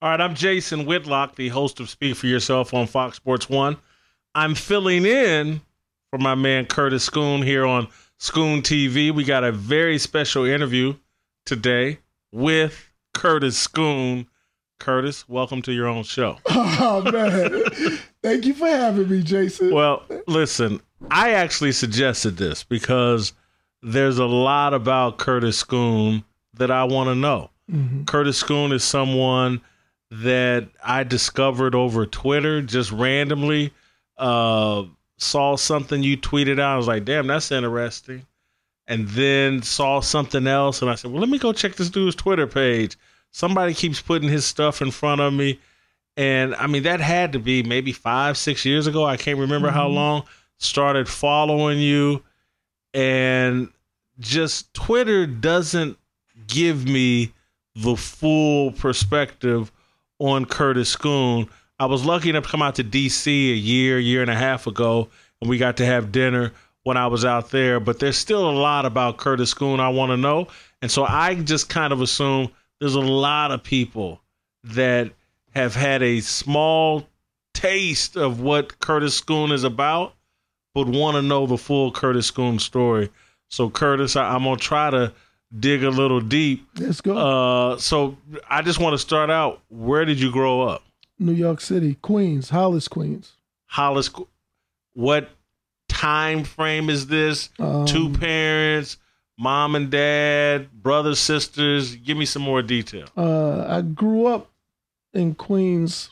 All right, I'm Jason Whitlock, the host of Speak for Yourself on Fox Sports One. I'm filling in for my man Curtis Scoon here on Scoon TV. We got a very special interview today with Curtis Scoon. Curtis, welcome to your own show. Oh man, thank you for having me, Jason. Well, listen, I actually suggested this because there's a lot about Curtis Scoon that I want to know. Mm-hmm. Curtis Scoon is someone that I discovered over Twitter just randomly. Uh, saw something you tweeted out. I was like, damn, that's interesting. And then saw something else, and I said, well, let me go check this dude's Twitter page. Somebody keeps putting his stuff in front of me. And I mean, that had to be maybe five, six years ago. I can't remember mm-hmm. how long. Started following you, and just Twitter doesn't give me the full perspective on Curtis Scoon. I was lucky enough to come out to DC a year, year and a half ago, and we got to have dinner when I was out there. But there's still a lot about Curtis Scoon I want to know. And so I just kind of assume there's a lot of people that have had a small taste of what Curtis Scoon is about, but want to know the full Curtis Scoon story. So, Curtis, I, am going to try to dig a little deep. Let's go. Uh, so I just want to start out. Where did you grow up? New York City, Queens, Hollis, Queens. Hollis. What time frame is this? Um, Two parents, mom and dad, brothers, sisters. Give me some more detail. Uh, I grew up in Queens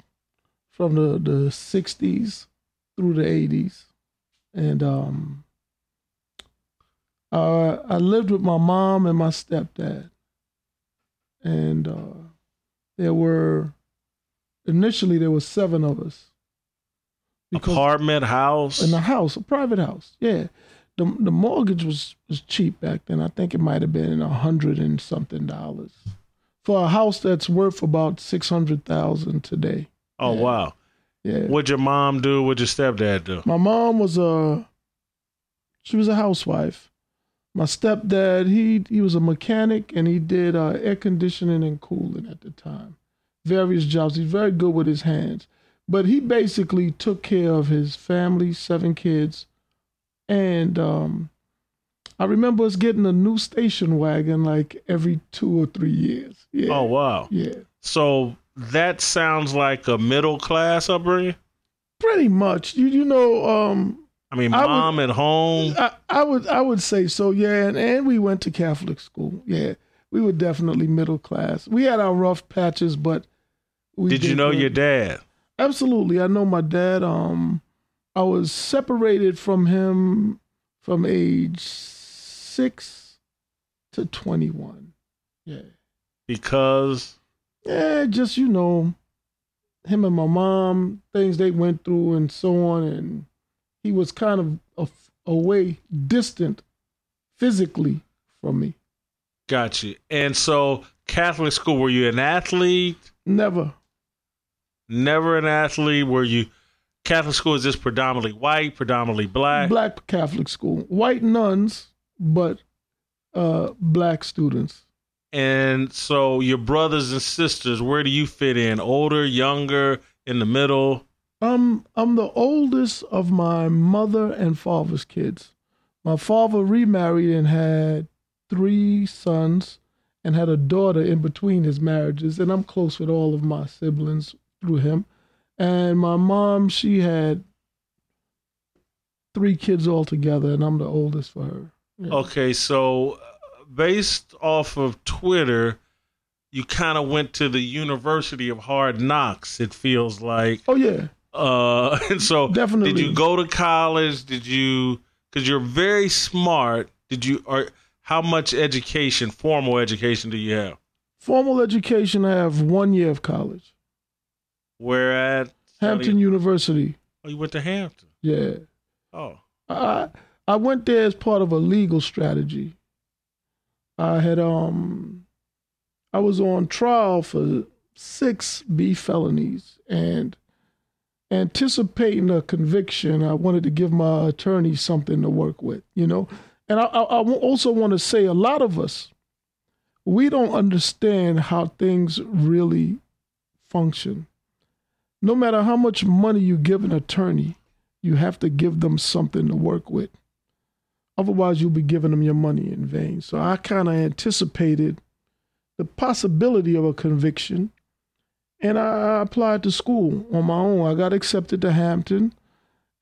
from the the '60s through the '80s, and um, uh, I lived with my mom and my stepdad, and uh, there were initially there were seven of us. Apartment house in a house, a private house. Yeah, the the mortgage was was cheap back then. I think it might have been a hundred and something dollars for a house that's worth about six hundred thousand today. Oh yeah. wow! Yeah. What'd your mom do? What'd your stepdad do? My mom was a she was a housewife my stepdad he he was a mechanic and he did uh, air conditioning and cooling at the time. Various jobs. He's very good with his hands. But he basically took care of his family seven kids. And um, i remember us getting a new station wagon like every two or three years. Yeah. Oh wow. Yeah. So that sounds like a middle class upbringing? Pretty much. You you know um I mean, mom I would, at home. I, I, would I would say so, yeah. And, and we went to Catholic school. Yeah, we were definitely middle class. We had our rough patches, but did, did, you know your dad? Absolutely, I know my dad. Um, I was separated from him from age six to twenty one. Yeah, because yeah, just you know, him and my mom, things they went through, and so on, and he was kind of away, distant physically from me. Got you. And so, Catholic school, were you an athlete? Never. Never an athlete. Were you? Catholic school is this predominantly white, predominantly black. Black Catholic school, white nuns, but uh, black students. And so, your brothers and sisters, where do you fit in? Older, younger, in the middle? I'm I'm the oldest of my mother and father's kids. My father remarried and had three sons and had a daughter in between his marriages, and I'm close with all of my siblings through him. And my mom, she had three kids altogether, and I'm the oldest for her. Yeah. Okay, so uh, based off of Twitter, you kind of went to the University of Hard Knocks. It feels like. Oh yeah. Uh, and so, definitely, did you go to college? Did you? Because you're very smart. Did you? Or how much education, formal education, do you have? Formal education, I have one year of college. Where at? Hampton University. Oh, you went to Hampton. Yeah. Oh. I I went there as part of a legal strategy. I had um I was on trial for six B felonies and anticipating a conviction, I wanted to give my attorney something to work with, you know. And I, I, also want to say a lot of us, we don't understand how things really function. No matter how much money you give an attorney, you have to give them something to work with. Otherwise, you'll be giving them your money in vain. So I kind of anticipated the possibility of a conviction, and I applied to school on my own. I got accepted to Hampton,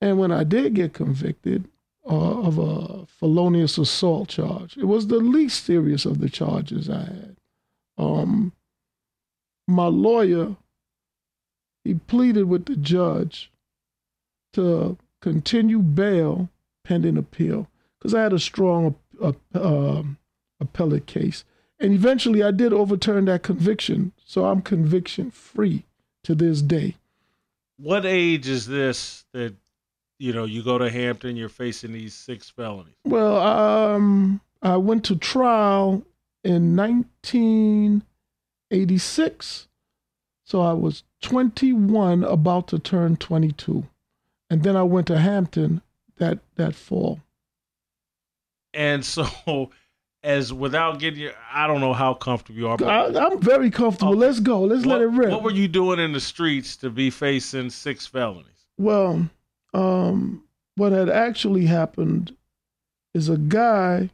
and when I did get convicted uh, of a felonious assault charge, it was the least serious of the charges I had. Um, my lawyer, he pleaded with the judge to continue bail pending appeal because I had a strong uh, appellate case. And eventually I did overturn that conviction. So I'm conviction free to this day. What age is this that, you know, you go to Hampton, you're facing these six felonies? Well, um, I went to trial in 1986. So I was 21, about to turn 22. And then I went to Hampton that, that fall. And so as without getting you, I don't know how comfortable you are. But, I, am very comfortable. Let's go. Let's what, let it rip. What were you doing in the streets to be facing six felonies? Well, um, what had actually happened is a guy.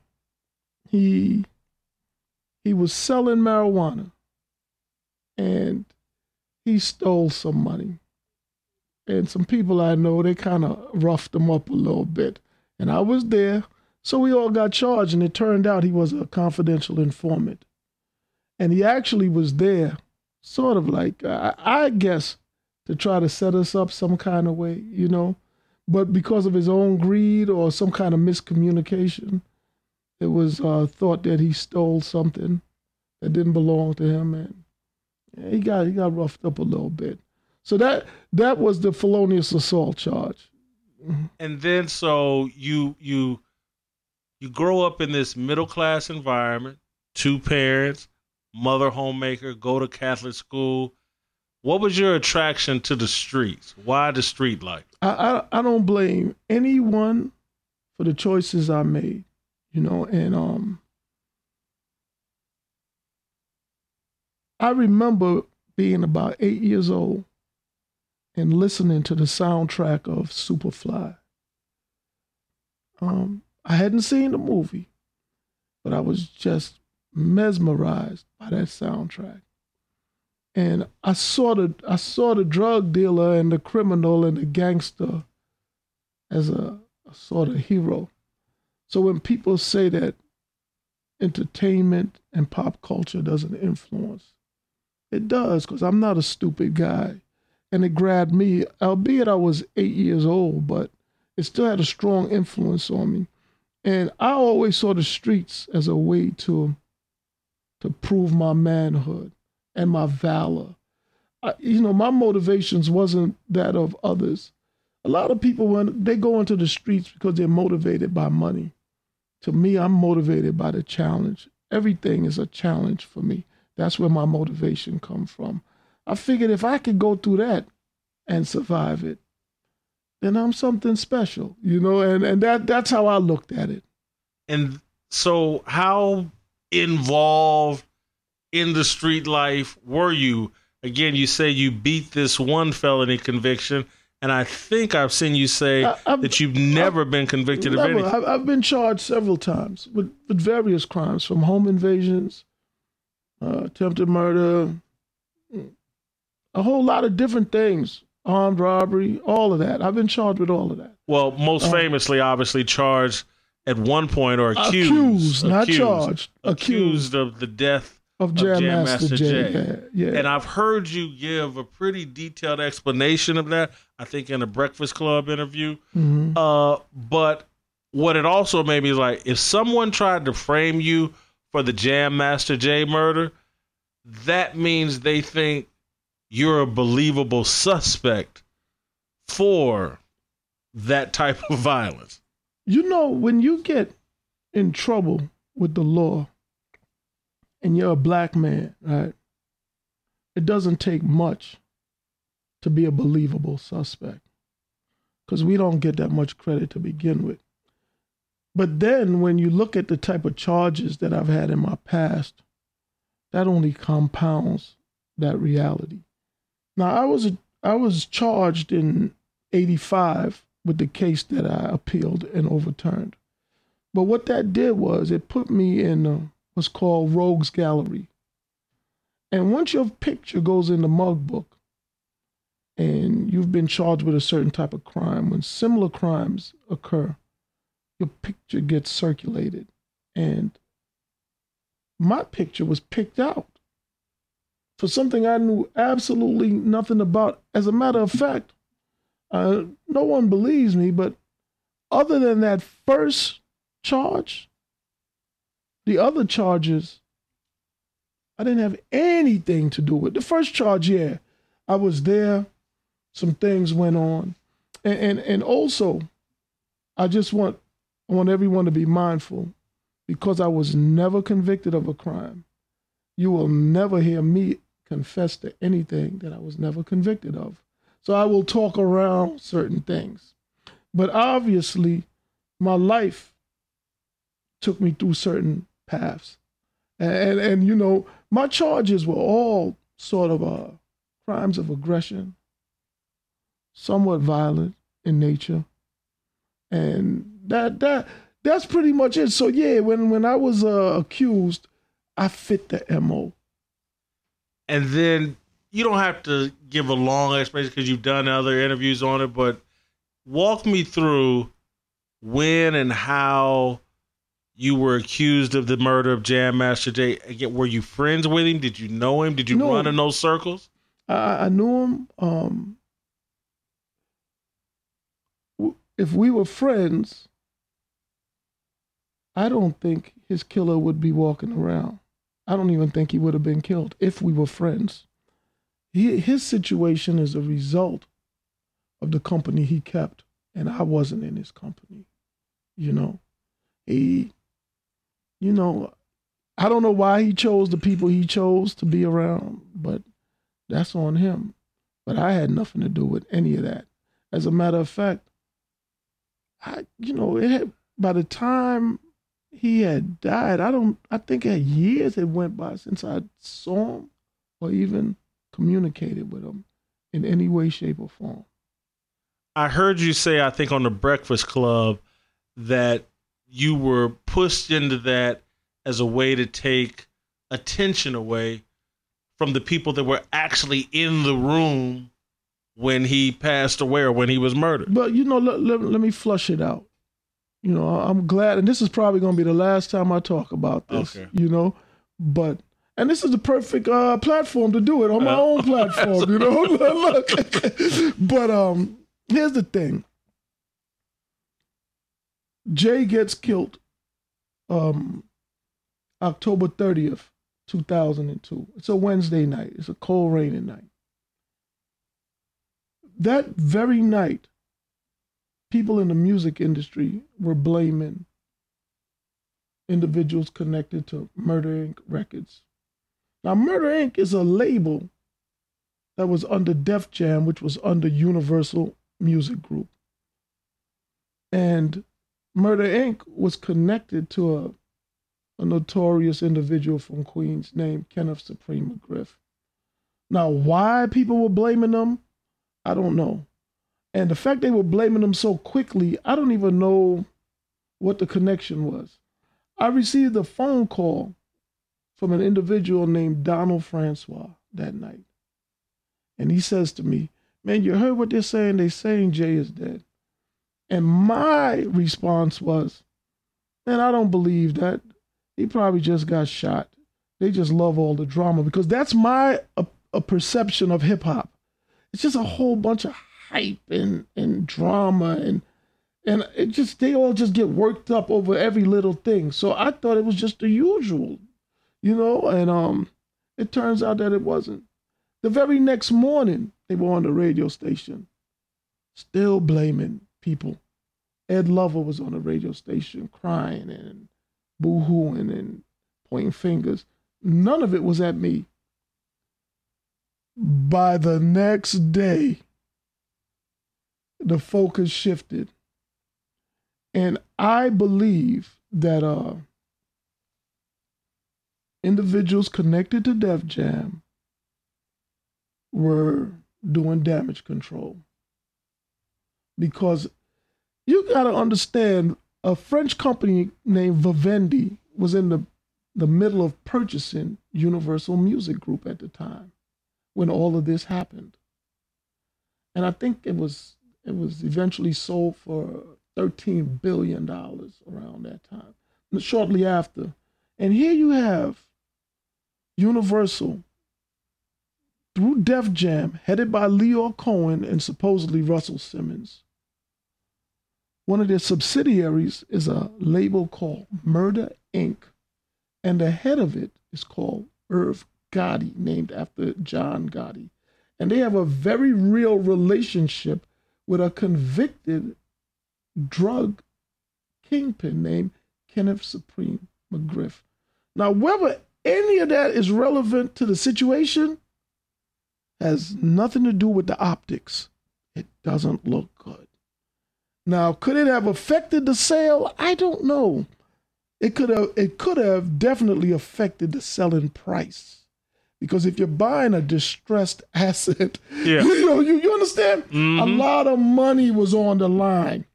He he was selling marijuana, and he stole some money. And some people I know they kind of roughed him up a little bit, and I was there. So we all got charged, and it turned out he was a confidential informant. And he actually was there, sort of like, I, guess, to try to set us up some kind of way, you know. But because of his own greed or some kind of miscommunication, it was uh, thought that he stole something that didn't belong to him, and he got he got roughed up a little bit. So that that was the felonious assault charge. And then so you you you grow up in this middle class environment, two parents, mother homemaker, go to Catholic school. What was your attraction to the streets? Why the street life? I, I, I don't blame anyone for the choices I made, you know, and um I remember being about eight years old and listening to the soundtrack of Superfly. Um, I hadn't seen the movie, but I was just mesmerized by that soundtrack. And I saw the I saw the drug dealer and the criminal and the gangster as a, a sort of hero. So when people say that entertainment and pop culture doesn't influence, it does, because I'm not a stupid guy. And it grabbed me, albeit I was eight years old, but it still had a strong influence on me. And I always saw the streets as a way to to prove my manhood and my valor. I, you know, my motivations wasn't that of others. A lot of people when they go into the streets because they're motivated by money. To me, I'm motivated by the challenge. Everything is a challenge for me. That's where my motivation comes from. I figured if I could go through that and survive it, then I'm something special, you know, and, and that that's how I looked at it. And so how involved in the street life were you? Again, you say you beat this one felony conviction, and I think I've seen you say I've, that you've never I've, been convicted never, of anything. I've been charged several times with, with various crimes, from home invasions, uh, attempted murder, a whole lot of different things armed robbery, all of that. I've been charged with all of that. Well, most uh, famously, obviously, charged at one point or accused, accused, not charged, accused, accused of the death of Jam, of Jam Master, Master. Yeah, yeah. And I've heard you give a pretty detailed explanation of that. I think in a Breakfast Club interview. Mm-hmm. Uh, but what it also made me like, if someone tried to frame you for the Jam Master Jay murder, that means they think you're a believable suspect for that type of violence. You know, when you get in trouble with the law and you're a black man, right? It doesn't take much to be a believable suspect because we don't get that much credit to begin with. But then when you look at the type of charges that I've had in my past, that only compounds that reality. Now I was I was charged in '85 with the case that I appealed and overturned. But what that did was it put me in uh, what's called rogues gallery. And once your picture goes in the mug book and you've been charged with a certain type of crime, when similar crimes occur, your picture gets circulated. And my picture was picked out for something I knew absolutely nothing about. As a matter of fact, uh, no one believes me, but other than that first charge, the other charges, I didn't have anything to do with. The first charge, yeah, I was there. Some things went on, and and, and also, I just want I want everyone to be mindful, because I was never convicted of a crime. You will never hear me confess to anything that I was never convicted of. So I will talk around certain things. But obviously, my life took me through certain paths. And, and, and you know, my charges were all sort of uh, crimes of aggression, somewhat violent in nature. And that that that's pretty much it. So yeah, when when I was uh, accused, I fit the MO. And then you don't have to give a long explanation because you've done other interviews on it, but walk me through when and how you were accused of the murder of Jam Master Jay. Again, were you friends with him? Did you know him? Did you no, run in those circles? I, I knew him. Um, if we were friends, I don't think his killer would be walking around. I don't even think he would have been killed if we were friends. He, his situation is a result of the company he kept, and I wasn't in his company. You know, he, you know, I don't know why he chose the people he chose to be around, but that's on him. But I had nothing to do with any of that. As a matter of fact, I, you know, it had, by the time he had died, I don't, I think years had went by since I saw him or even communicated with him in any way, shape, or form. I heard you say, I think on the Breakfast Club, that you were pushed into that as a way to take attention away from the people that were actually in the room when he passed away or when he was murdered. But you know, let, let, let me flush it out. You know, I'm glad, and this is probably going to be the last time I talk about this. Okay. You know, but and this is the perfect uh, platform to do it on my uh, own platform. you know, look. but um, here's the thing. Jay gets killed um, October 30th, 2002. It's a Wednesday night. It's a cold, rainy night. That very night, people in the music industry were blaming individuals connected to Murder Inc. Records now, Murder Inc. is a label that was under Def Jam, which was under Universal Music Group. And Murder Inc. was connected to a, a notorious individual from Queens named Kenneth Supreme McGriff. Now, why people were blaming them, I don't know. And the fact they were blaming them so quickly, I don't even know what the connection was. I received a phone call from an individual named Donald Francois that night. And he says to me, Man, you heard what they're saying? They're saying Jay is dead. And my response was, Man, I don't believe that. He probably just got shot. They just love all the drama because that's my a, a perception of hip hop. It's just a whole bunch of hype and, and drama and and it just they all just get worked up over every little thing. So I thought it was just the usual you know, and um, it turns out that it wasn't. The very next morning, they were on the radio station, still blaming people. Ed Lover was on the radio station crying and boo-hooing and pointing fingers. None of it was at me. By the next day, the focus shifted. And I believe that uh, individuals connected to Def Jam were doing damage control. Because you got to understand a French company named Vivendi was in the, the middle of purchasing Universal Music Group at the time when all of this happened. And I think it was it was eventually sold for 13 billion dollars around that time, shortly after. And here you have Universal through Def Jam, headed by Lyor Cohen and supposedly Russell Simmons. One of their subsidiaries is a label called Murder Inc., and the head of it is called Irv Gotti, named after John Gotti. And they have a very real relationship with a convicted drug kingpin named Kenneth Supreme McGriff. Now, whether any of that is relevant to the situation has nothing to do with the optics. It doesn't look good. Now, could it have affected the sale? I don't know. It could have it could have definitely affected the selling price. Because if you're buying a distressed asset, yeah. you know, you, you understand? Mm-hmm. A lot of money was on the line.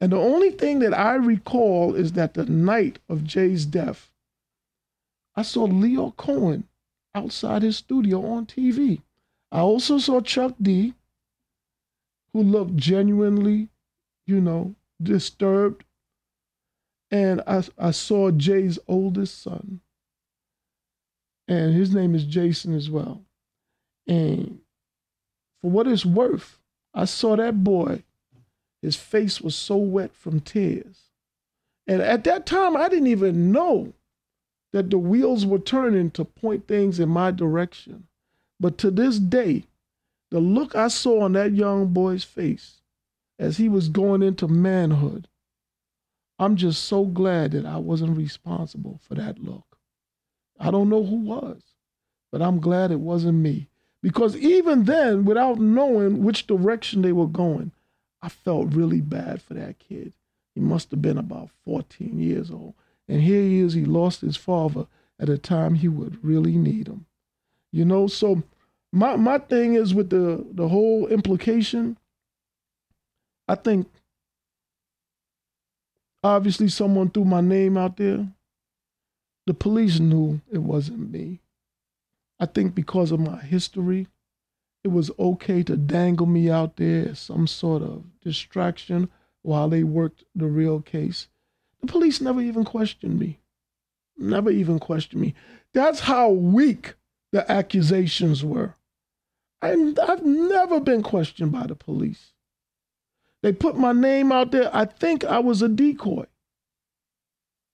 And the only thing that I recall is that the night of Jay's death, I saw Lyor Cohen outside his studio on TV. I also saw Chuck D, who looked genuinely, you know, disturbed. And I, I saw Jay's oldest son, and his name is Jason as well. And for what it's worth, I saw that boy his face was so wet from tears. And at that time, I didn't even know that the wheels were turning to point things in my direction. But to this day, the look I saw on that young boy's face as he was going into manhood, I'm just so glad that I wasn't responsible for that look. I don't know who was, but I'm glad it wasn't me. Because even then, without knowing which direction they were going, I felt really bad for that kid. He must have been about 14 years old. And here he is, he lost his father at a time he would really need him. You know, so my my thing is with the the whole implication, I think obviously someone threw my name out there. The police knew it wasn't me. I think because of my history, it was okay to dangle me out there as some sort of distraction while they worked the real case. The police never even questioned me. Never even questioned me. That's how weak the accusations were. And I've never been questioned by the police. They put my name out there. I think I was a decoy.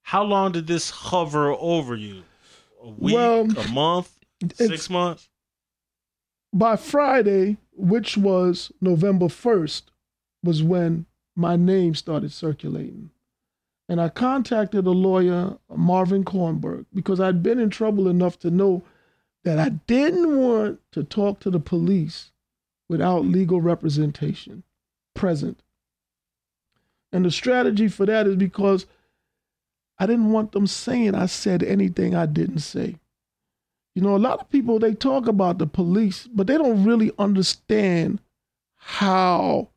How long did this hover over you? A week, well, a month, six months? by Friday, which was November 1st, was when my name started circulating. And I contacted a lawyer, Marvin Kornberg, because I'd been in trouble enough to know that I didn't want to talk to the police without legal representation present. And the strategy for that is because I didn't want them saying I said anything I didn't say. You know, a lot of people they talk about the police, but they don't really understand how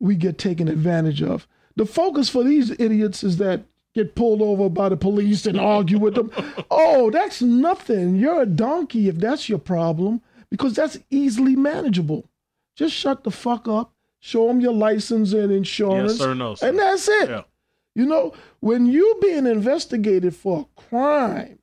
we get taken advantage of. The focus for these idiots is that get pulled over by the police and argue with them. oh, that's nothing. You're a donkey if that's your problem because that's easily manageable. Just shut the fuck up, show them your license and insurance, yes, sir, no, sir. and that's it. Yeah. You know, when you're being investigated for a crime,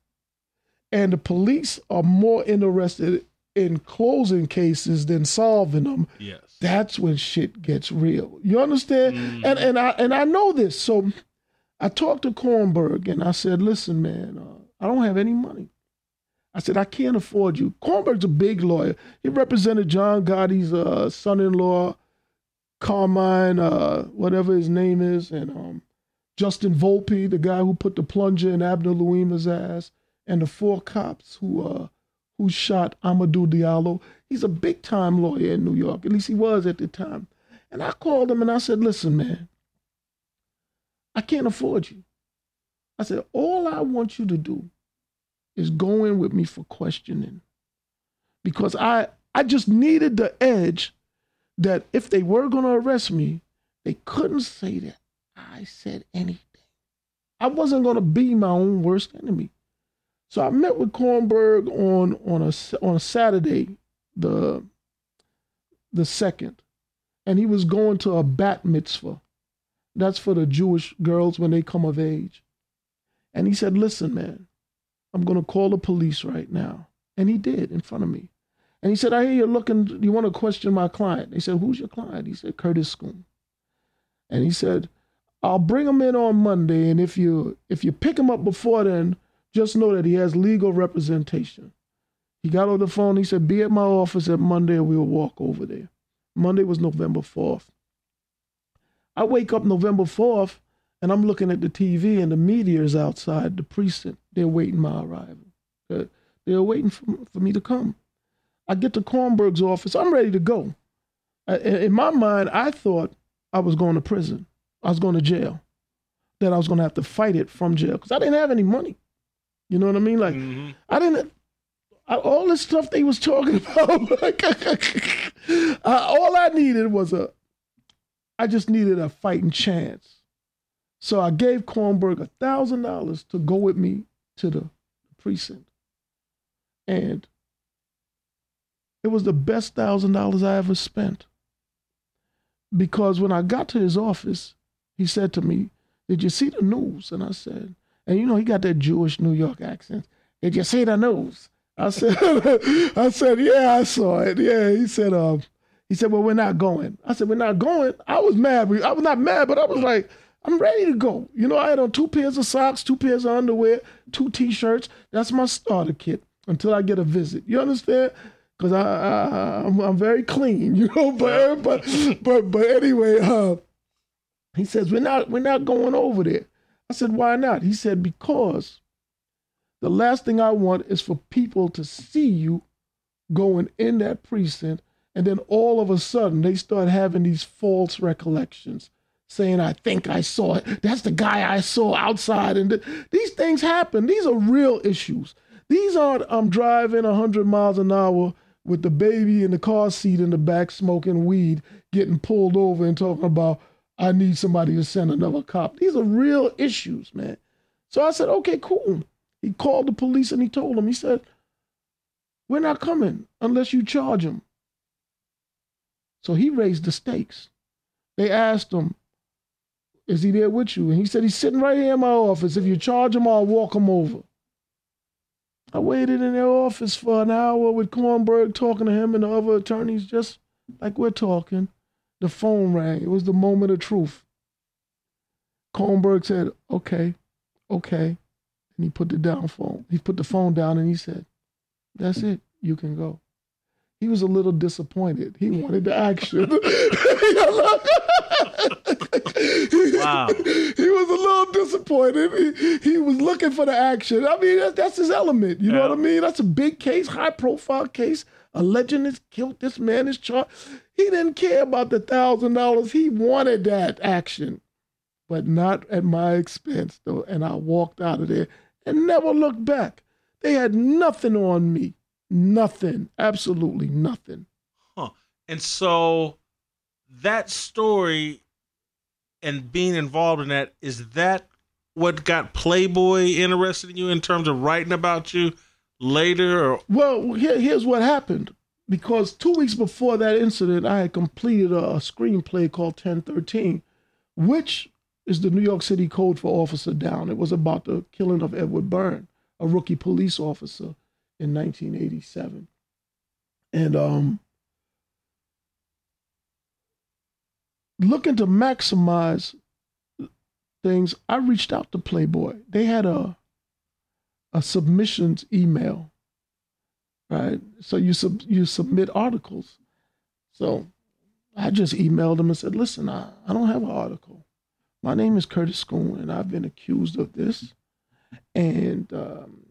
and the police are more interested in closing cases than solving them. Yes. That's when shit gets real. You understand? Mm. And and I and I know this. So I talked to Kornberg and I said, "Listen, man, uh, I don't have any money." I said, "I can't afford you." Kornberg's a big lawyer. He represented John Gotti's uh, son-in-law, Carmine, uh, whatever his name is, and um, Justin Volpe, the guy who put the plunger in Abner Louima's ass and the four cops who uh who shot Amadou Diallo. He's a big time lawyer in New York. At least he was at the time. And I called him and I said, listen, man, I can't afford you. I said, all I want you to do is go in with me for questioning. because I I just needed the edge that if they were going to arrest me, they couldn't say that I said anything. I wasn't going to be my own worst enemy. So I met with Kornberg on on a on a Saturday, the the second, and he was going to a bat mitzvah. That's for the Jewish girls when they come of age. And he said, "Listen, man, I'm going to call the police right now." And he did in front of me. And he said, "I hear you're looking. You want to question my client?" He said, "Who's your client?" He said, "Curtis Scoon." And he said, I'll bring him in on Monday, and if you if you pick him up before then, just know that he has legal representation. He got on the phone. He said, "Be at my office at Monday, and we'll walk over there." Monday was November fourth. I wake up November fourth, and I'm looking at the TV, and the media is outside the precinct. They're waiting my arrival. They're, waiting for, for me to come. I get to Kornberg's office. I'm ready to go. In my mind, I thought I was going to prison. I was going to jail. That I was going to have to fight it from jail because I didn't have any money. You know what I mean? Like mm-hmm. I didn't. I, all this stuff they was talking about. like, I, all I needed was a. I just needed a fighting chance. So I gave Kornberg a thousand dollars to go with me to the precinct, and it was the best thousand dollars I ever spent. Because when I got to his office, he said to me, Did you see the news? And I said, and you know, he got that Jewish New York accent. Did you see the news? I said, I said, yeah, I saw it. Yeah. He said, um, he said, well, we're not going. I said, we're not going. I was mad. I was not mad, but I was like, I'm ready to go. You know, I had on two pairs of socks, two pairs of underwear, two t-shirts. That's my starter kit until I get a visit. You understand? Because I, I I'm, I'm, very clean, you know. But but but but anyway, uh, he says, We're not, we're not going over there. I said, Why not? He said, Because the last thing I want is for people to see you going in that precinct, and then all of a sudden they start having these false recollections, saying, I think I saw it. That's the guy I saw outside. And th- these things happen. These are real issues. These aren't, I'm driving 100 miles an hour with the baby in the car seat in the back smoking weed, getting pulled over and talking about, I need somebody to send another cop. These are real issues, man. So I said, okay, cool. He called the police and he told them, he said, we're not coming unless you charge him. So he raised the stakes. They asked him, is he there with you? And he said, he's sitting right here in my office. If you charge him, I'll walk him over. I waited in their office for an hour with Kornberg talking to him and the other attorneys, just like we're talking. The phone rang. It was the moment of truth. Kornberg said, okay, okay. And he put the down phone. He put the phone down and he said, That's it. You can go. He was a little disappointed. He wanted the action. wow. He was a little disappointed. He, he was looking for the action. I mean, that's, that's his element. You yeah. know what I mean? That's a big case, high profile case. A legend is killed. This man is charged. He didn't care about the thousand dollars. He wanted that action, but not at my expense, though. And I walked out of there and never looked back. They had nothing on me. Nothing. Absolutely nothing. Huh. And so that story and being involved in that, is that what got Playboy interested in you in terms of writing about you later? Or? Well, here, here's what happened because two weeks before that incident, I had completed a, a screenplay called 1013, which is the New York City code for Officer Down. It was about the killing of Edward Byrne, a rookie police officer in 1987. And um, looking to maximize things, I reached out to Playboy. They had a a submissions email right? So you sub, you submit articles. So I just emailed them and said, listen, I, I don't have an article. My name is Curtis Scoon, and I've been accused of this. And um,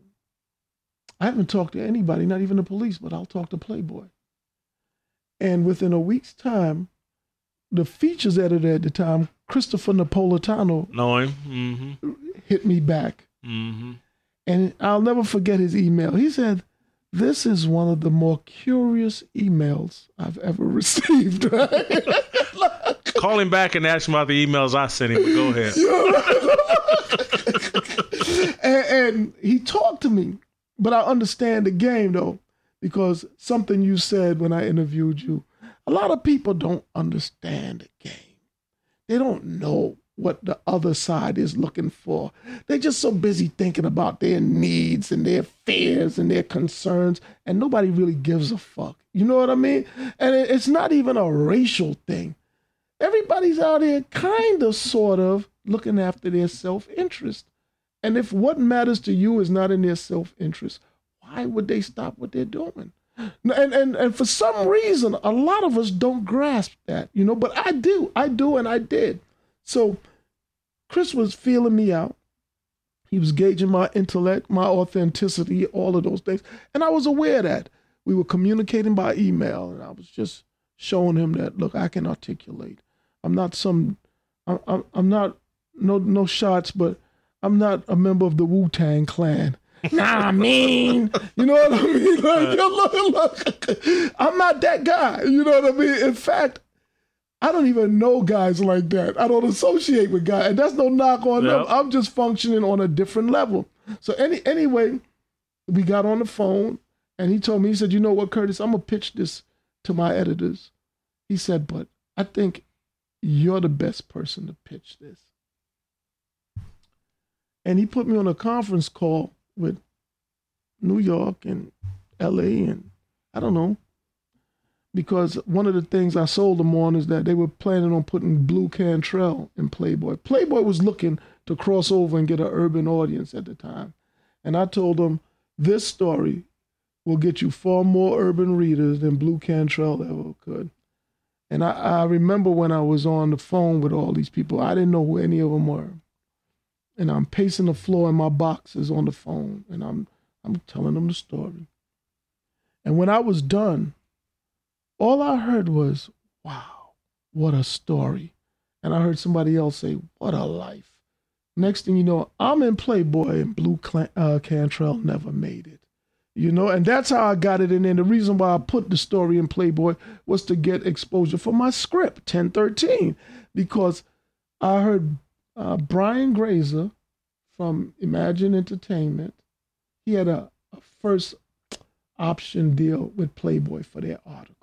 I haven't talked to anybody, not even the police, but I'll talk to Playboy. And within a week's time, the features editor at the time, Christopher Napolitano, him, mm-hmm. hit me back. Mm-hmm. And I'll never forget his email. He said, this is one of the more curious emails I've ever received. Right? Call him back and ask him about the emails I sent him. Go ahead. and, and he talked to me, but I understand the game though, because something you said when I interviewed you, a lot of people don't understand the game. They don't know what the other side is looking for. They're just so busy thinking about their needs and their fears and their concerns, and nobody really gives a fuck. You know what I mean? And it's not even a racial thing. Everybody's out here kind of, sort of, looking after their self interest. And if what matters to you is not in their self interest, why would they stop what they're doing? And, and and for some reason, a lot of us don't grasp that, you know, but I do. I do and I did. So Chris was feeling me out. He was gauging my intellect, my authenticity, all of those things. And I was aware that we were communicating by email. And I was just showing him that, look, I can articulate. I'm not some, I'm, I'm not, no, no shots, but I'm not a member of the Wu Tang clan. nah, I mean, you know what I mean? Like, look, look, I'm not that guy. You know what I mean? In fact, I don't even know guys like that. I don't associate with guys, and that's no knock on yep. them. I'm just functioning on a different level. So any anyway, we got on the phone, and he told me he said, "You know what, Curtis? I'm gonna pitch this to my editors." He said, "But I think you're the best person to pitch this." And he put me on a conference call with New York and L.A. and I don't know because one of the things I sold them on is that they were planning on putting Blu Cantrell in Playboy. Playboy was looking to cross over and get an urban audience at the time. And I told them this story will get you far more urban readers than Blu Cantrell ever could. And I, I remember when I was on the phone with all these people, I didn't know who any of them were. And I'm pacing the floor in my boxes on the phone and I'm I'm telling them the story. And when I was done, all I heard was, wow, what a story. And I heard somebody else say, what a life. Next thing you know, I'm in Playboy and Blu uh, Cantrell never made it. You know, and that's how I got it in. And the reason why I put the story in Playboy was to get exposure for my script, 1013, because I heard uh, Brian Grazer from Imagine Entertainment. He had a, a first option deal with Playboy for their article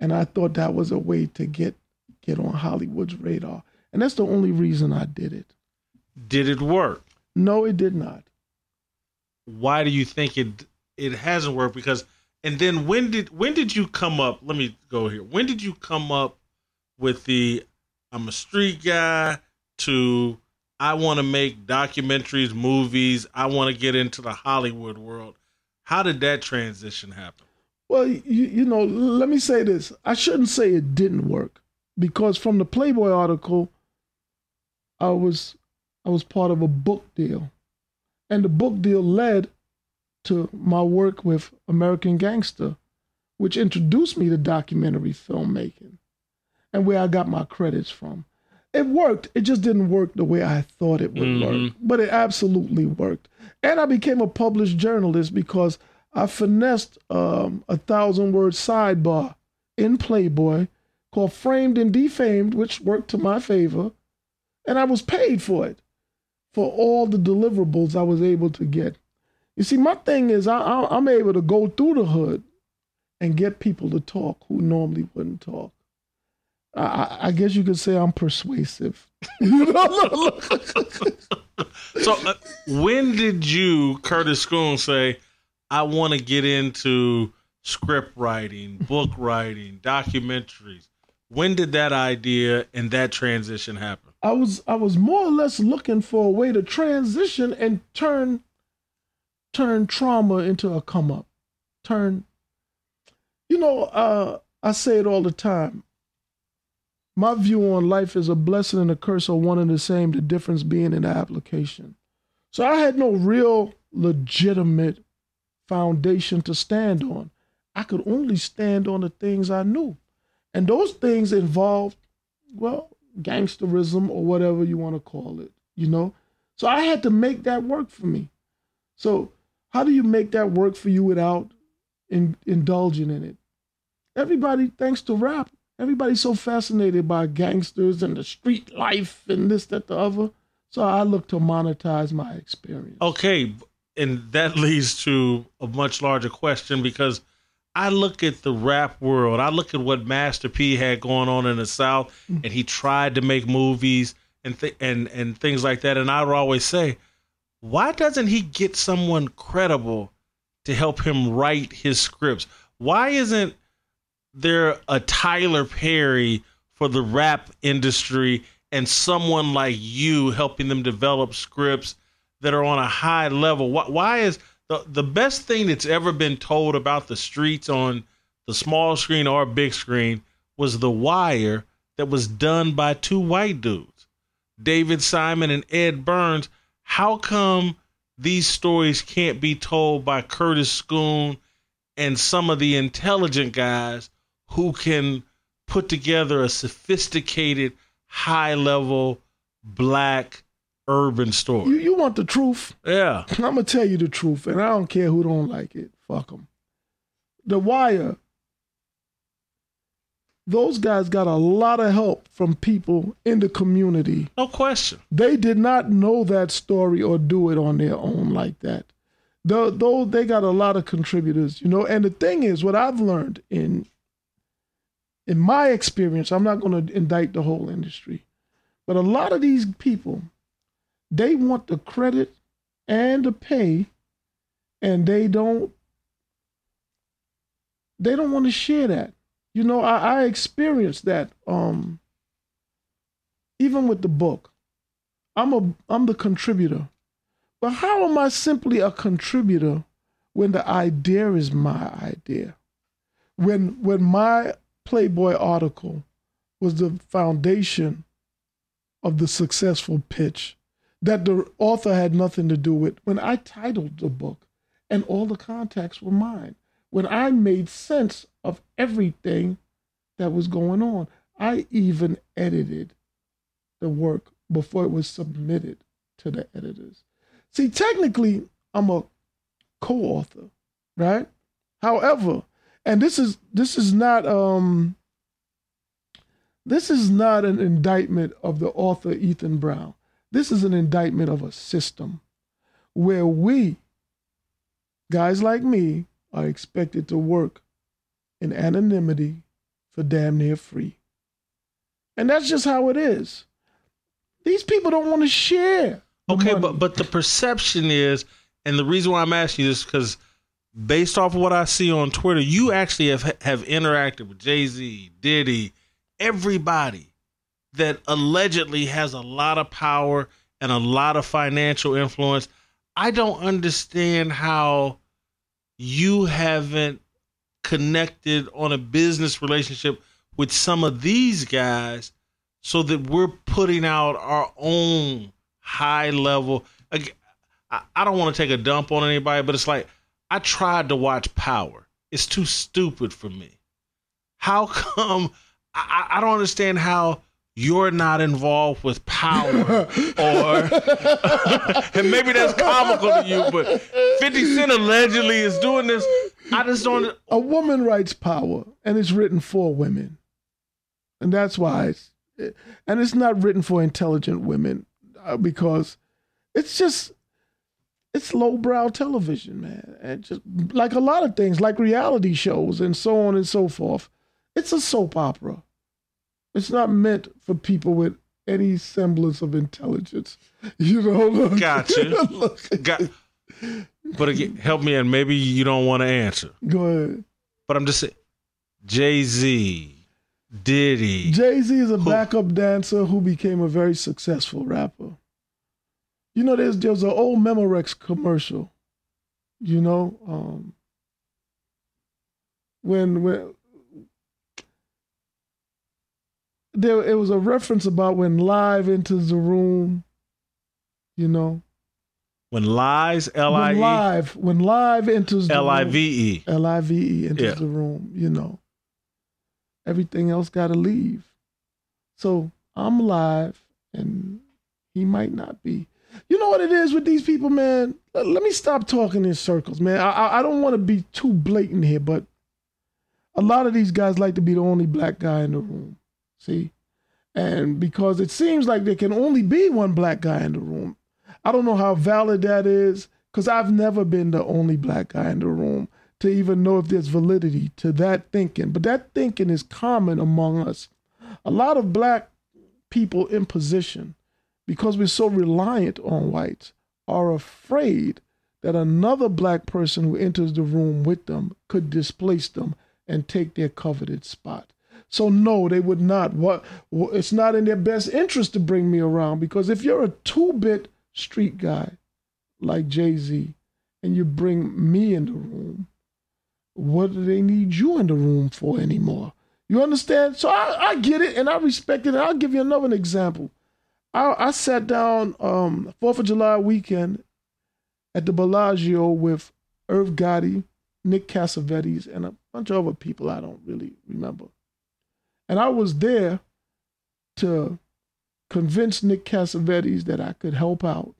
and I thought that was a way to get get on Hollywood's radar, and that's the only reason I did it. Did it work? No, it did not. Why do you think it it hasn't worked? Because and then when did when did you come up? Let me go here. When did you come up with the I'm a street guy to I want to make documentaries, movies. I want to get into the Hollywood world. How did that transition happen? Well, you, you know, let me say this. I shouldn't say it didn't work because from the Playboy article, I was I was part of a book deal. And the book deal led to my work with American Gangster, which introduced me to documentary filmmaking and where I got my credits from. It worked. It just didn't work the way I thought it would mm-hmm. work, but it absolutely worked. And I became a published journalist because I finessed um, a thousand word sidebar in Playboy called Framed and Defamed, which worked to my favor. And I was paid for it, for all the deliverables I was able to get. You see, my thing is, I, am able to go through the hood and get people to talk who normally wouldn't talk. I, I guess you could say I'm persuasive. so, uh, when did you, Curtis Scoon, say, I want to get into script writing, book writing, documentaries. When did that idea and that transition happen? I was I was more or less looking for a way to transition and turn turn trauma into a come up. Turn you know, uh, I say it all the time. My view on life is a blessing and a curse are one and the same, the difference being in the application. So I had no real legitimate foundation to stand on. I could only stand on the things I knew. And those things involved, well, gangsterism or whatever you want to call it, you know? So I had to make that work for me. So How do you make that work for you without in, indulging in it? Everybody, thanks to rap, everybody's so fascinated by gangsters and the street life and this, that, the other. So I look to monetize my experience. Okay, and that leads to a much larger question because I look at the rap world. I look at what Master P had going on in the South, mm-hmm. and he tried to make movies and th- and and things like that. And I would always say, why doesn't he get someone credible to help him write his scripts? Why isn't there a Tyler Perry for the rap industry and someone like you helping them develop scripts that are on a high level? Why, why is the, the best thing that's ever been told about the streets on the small screen or big screen was The Wire that was done by two white dudes, David Simon and Ed Burns. How come these stories can't be told by Curtis Scoon and some of the intelligent guys who can put together a sophisticated, high level black urban story. You, you want the truth? Yeah. I'm gonna tell you the truth, and I don't care who don't like it. Fuck them. The Wire. Those guys got a lot of help from people in the community. No question. They did not know that story or do it on their own like that. Though, though they got a lot of contributors, you know. And the thing is, what I've learned in in my experience, I'm not going to indict the whole industry, but a lot of these people they want the credit and the pay, and they don't they don't want to share that. You know, I, I experienced that. Um, even with the book, I'm a I'm the contributor, but how am I simply a contributor when the idea is my idea? When when my Playboy article was the foundation of the successful pitch that the author had nothing to do with when I titled the book and all the contacts were mine. When I made sense of everything that was going on, I even edited the work before it was submitted to the editors. See, technically, I'm a co-author, right? However, and this is this is not um this is not an indictment of the author Ethan Brown. This is an indictment of a system where we, guys like me, are expected to work in anonymity for damn near free. And that's just how it is. These people don't want to share. Okay, money. but but the perception is, and the reason why I'm asking you this because based off of what I see on Twitter, you actually have have interacted with Jay Z, Diddy, everybody that allegedly has a lot of power and a lot of financial influence. I don't understand how you haven't connected on a business relationship with some of these guys so that we're putting out our own high level. I don't want to take a dump on anybody, but it's like I tried to watch Power. It's too stupid for me. How come I, I don't understand how you're not involved with power or and maybe that's comical to you but 50 cent allegedly is doing this. I just don't a woman writes power and it's written for women. And that's why it's and it's not written for intelligent women uh, because it's just it's lowbrow television man. And just like a lot of things like reality shows and so on and so forth it's a soap opera it's not meant for people with any semblance of intelligence. You know, look, gotcha. look. Got, but again, help me, and maybe you don't want to answer. Go ahead. But I'm just saying, Jay Z, Diddy. Jay Z is a who, backup dancer who became a very successful rapper. You know, there's there's an old Memorex commercial. You know, um, when when there it was a reference about when live enters the room, you know. When lies L I E live when live enters the room L I V E L I V E enters yeah. the room, you know. Everything else got to leave. So I'm live, and he might not be. You know what it is with these people, man? Let me stop talking in circles, man. I, I don't want to be too blatant here, but a lot of these guys like to be the only black guy in the room. See? And because it seems like there can only be one black guy in the room. I don't know how valid that is because I've never been the only black guy in the room to even know if there's validity to that thinking. But that thinking is common among us. A lot of black people in position, because we're so reliant on whites, are afraid that another black person who enters the room with them could displace them and take their coveted spot. So no, they would not. What it's not in their best interest to bring me around because if you're a two-bit street guy like Jay-Z and you bring me in the room, what do they need you in the room for anymore? You understand? So I, I get it and I respect it. And I'll give you another example. I, I sat down um, Fourth of July weekend at the Bellagio with Irv Gotti, Nick Cassavetes, and a bunch of other people I don't really remember. And I was there to convince Nick Cassavetes that I could help out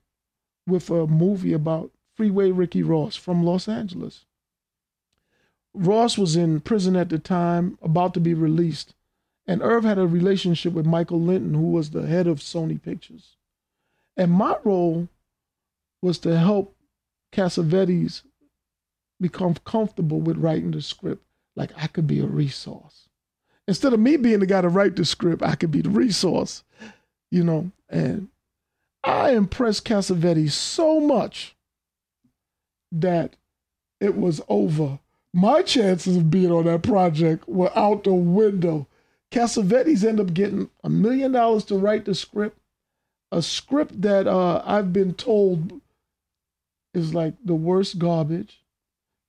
with a movie about Freeway Ricky Ross from Los Angeles. Ross was in prison at the time, about to be released, and Irv had a relationship with Michael Lynton, who was the head of Sony Pictures. And my role was to help Cassavetes become comfortable with writing the script. Like I could be a resource. Instead of me being the guy to write the script, I could be the resource, you know. And I impressed Cassavetes so much that it was over. My chances of being on that project were out the window. Cassavetes end up getting a million dollars to write the script, a script that uh, I've been told is like the worst garbage.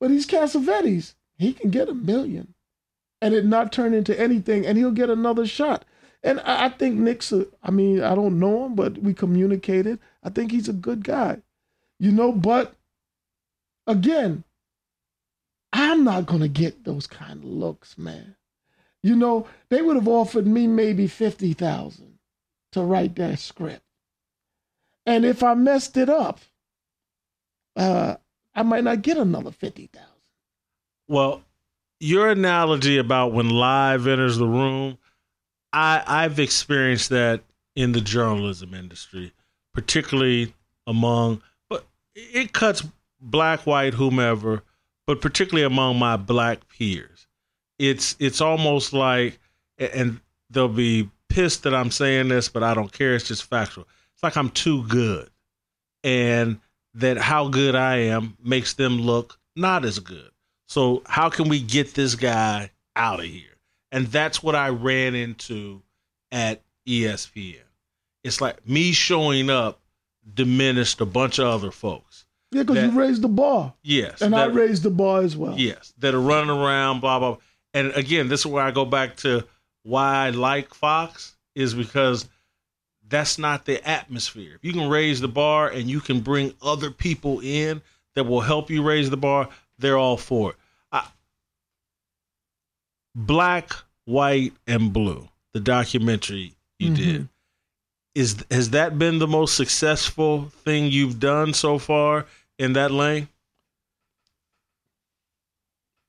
But he's Cassavetes. He can get a million and it not turn into anything, and he'll get another shot. And I, I think Nick's, a, I mean, I don't know him, but we communicated. I think he's a good guy, you know. But again, I'm not going to get those kind of looks, man. You know, they would have offered me maybe 50,000 to write that script. And if I messed it up, uh, I might not get another 50,000. Well, your analogy about when live enters the room, I I've experienced that in the journalism industry, particularly among but it cuts black, white, whomever, but particularly among my black peers. It's it's almost like and they'll be pissed that I'm saying this, but I don't care. It's just factual. It's like I'm too good. And that how good I am makes them look not as good. So how can we get this guy out of here? And that's what I ran into at ESPN. It's like me showing up diminished a bunch of other folks. Yeah, because you raised the bar. Yes. And that, I raised the bar as well. Yes. That are running around, blah, blah. And again, this is where I go back to why I like Fox is because that's not the atmosphere. If you can raise the bar and you can bring other people in that will help you raise the bar, they're all for it. I, Black, White, and Blue, the documentary you mm-hmm. did, is has that been the most successful thing you've done so far in that lane?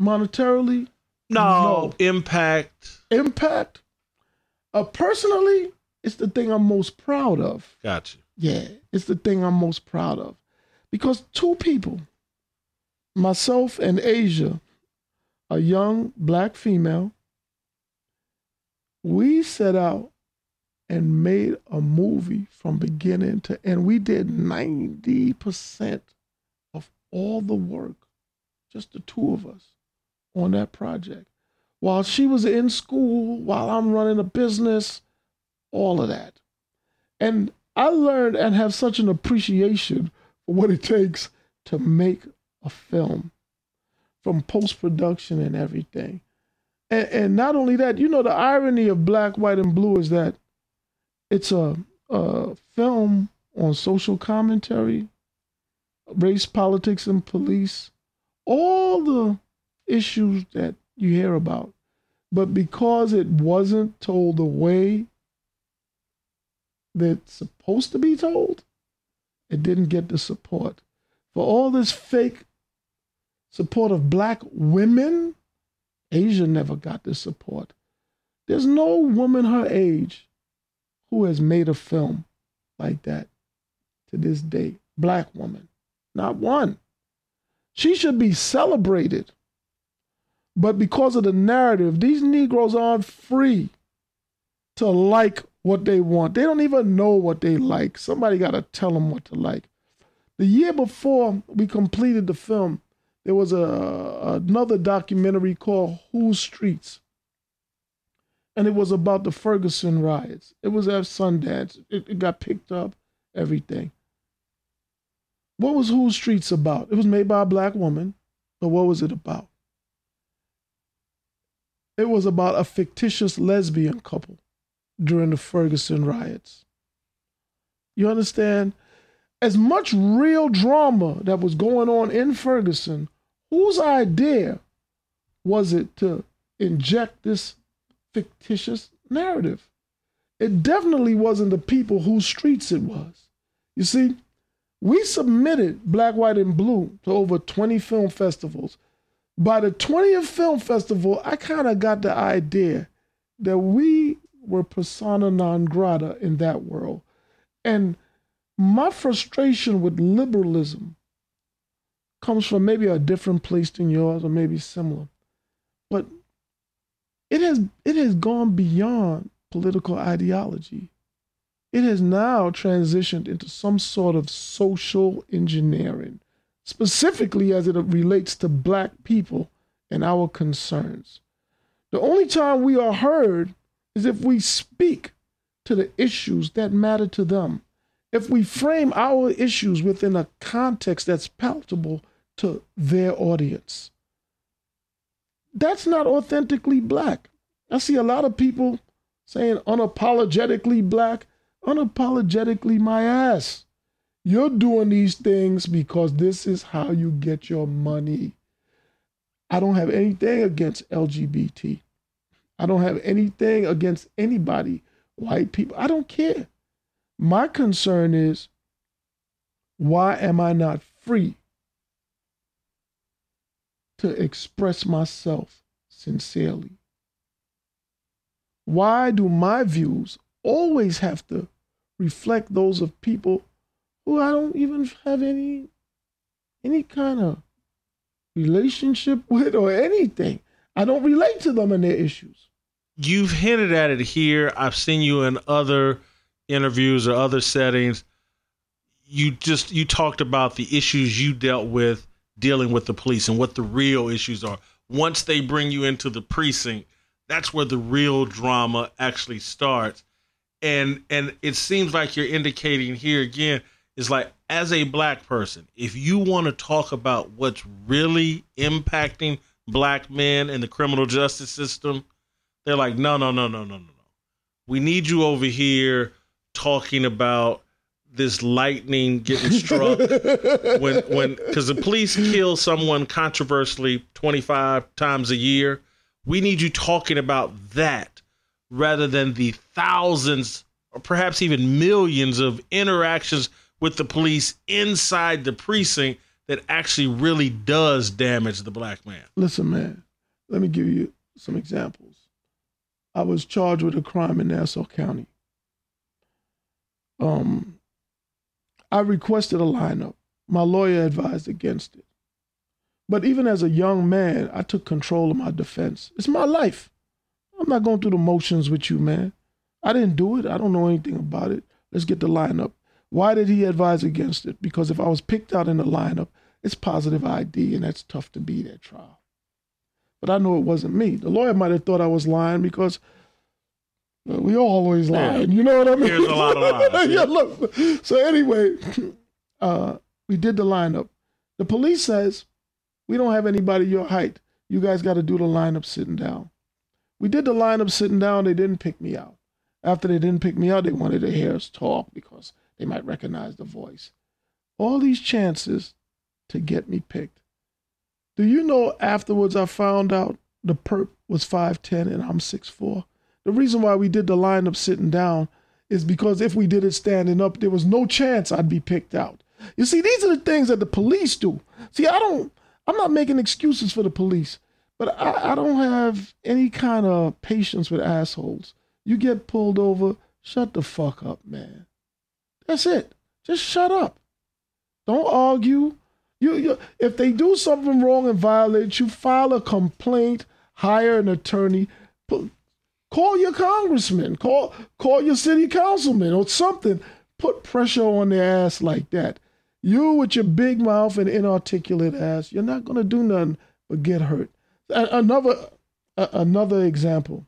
Monetarily, no, no. impact. Impact. Uh, personally, it's the thing I'm most proud of. Gotcha. Yeah, it's the thing I'm most proud of because two people myself and Asia, a young black female, we set out and made a movie from beginning to end. We did 90% of all the work, just the two of us, on that project. While she was in school, while I'm running a business, all of that. And I learned and have such an appreciation for what it takes to make a film from post production and everything. And, and, not only that, you know, the irony of Black, White, and Blue is that it's a, a film on social commentary, race, politics, and police, all the issues that you hear about. But because it wasn't told the way that's supposed to be told, it didn't get the support. For all this fake support of black women, Asia never got the support. There's no woman her age who has made a film like that to this day. Black woman. Not one. She should be celebrated. But because of the narrative, these Negroes aren't free to like what they want. They don't even know what they like. Somebody got to tell them what to like. The year before we completed the film, there was a another documentary called Whose Streets, and it was about the Ferguson riots. It was at Sundance. It, it got picked up. Everything. What was Whose Streets about? It was made by a black woman, but what was it about? It was about a fictitious lesbian couple during the Ferguson riots. You understand? As much real drama that was going on in Ferguson, whose idea was it to inject this fictitious narrative? It definitely wasn't the people whose streets it was. You see, we submitted Black, White, and Blue to over 20 film festivals. By the 20th film festival, I kind of got the idea that we were persona non grata in that world. And my frustration with liberalism comes from maybe a different place than yours or maybe similar. But it has it has gone beyond political ideology. It has now transitioned into some sort of social engineering, specifically as it relates to black people and our concerns. The only time we are heard is if we speak to the issues that matter to them. If we frame our issues within a context that's palatable to their audience. That's not authentically black. I see a lot of people saying unapologetically black, unapologetically my ass. You're doing these things because this is how you get your money. I don't have anything against LGBT. I don't have anything against anybody, white people. I don't care. My concern is why am I not free to express myself sincerely? Why do my views always have to reflect those of people who I don't even have any any kind of relationship with or anything? I don't relate to them and their issues you've hinted at it here. I've seen you in other interviews or other settings. You just you talked about the issues you dealt with dealing with the police and what the real issues are. Once they bring you into the precinct, that's where the real drama actually starts. And and it seems like you're indicating here again is like as a black person, if you want to talk about what's really impacting black men in the criminal justice system, they're like, no, no, no, no, no, no, no. We need you over here talking about this lightning getting struck when when because the police kill someone controversially 25 times a year we need you talking about that rather than the thousands or perhaps even millions of interactions with the police inside the precinct that actually really does damage the black man listen man let me give you some examples I was charged with a crime in Nassau County. Um, I requested a lineup. My lawyer advised against it. But even as a young man, I took control of my defense. It's my life. I'm not going through the motions with you, man. I didn't do it. I don't know anything about it. Let's get the lineup. Why did he advise against it? Because if I was picked out in the lineup, it's positive ID, and that's tough to beat at trial but I know it wasn't me. The lawyer might have thought I was lying because we always lie. You know what I mean? There's a lot of lies. yeah, look. So anyway, uh, we did the lineup. The police says we don't have anybody your height. You guys got to do the lineup sitting down. We did the lineup sitting down. They didn't pick me out. After they didn't pick me out, they wanted to hear us talk because they might recognize the voice. All these chances to get me picked. Do you know afterwards I found out the perp was 5'10 and I'm 6'4? The reason why we did the lineup sitting down is because if we did it standing up, there was no chance I'd be picked out. You see, these are the things that the police do. See, I don't, I'm not making excuses for the police, but I, I don't have any kind of patience with assholes. You get pulled over, shut the fuck up, man. That's it. Just shut up. Don't argue. You, you, if they do something wrong and violate you, file a complaint, hire an attorney, put, call your congressman, call call your city councilman or something. Put pressure on their ass like that. You with your big mouth and inarticulate ass, you're not gonna do nothing but get hurt. Another another example.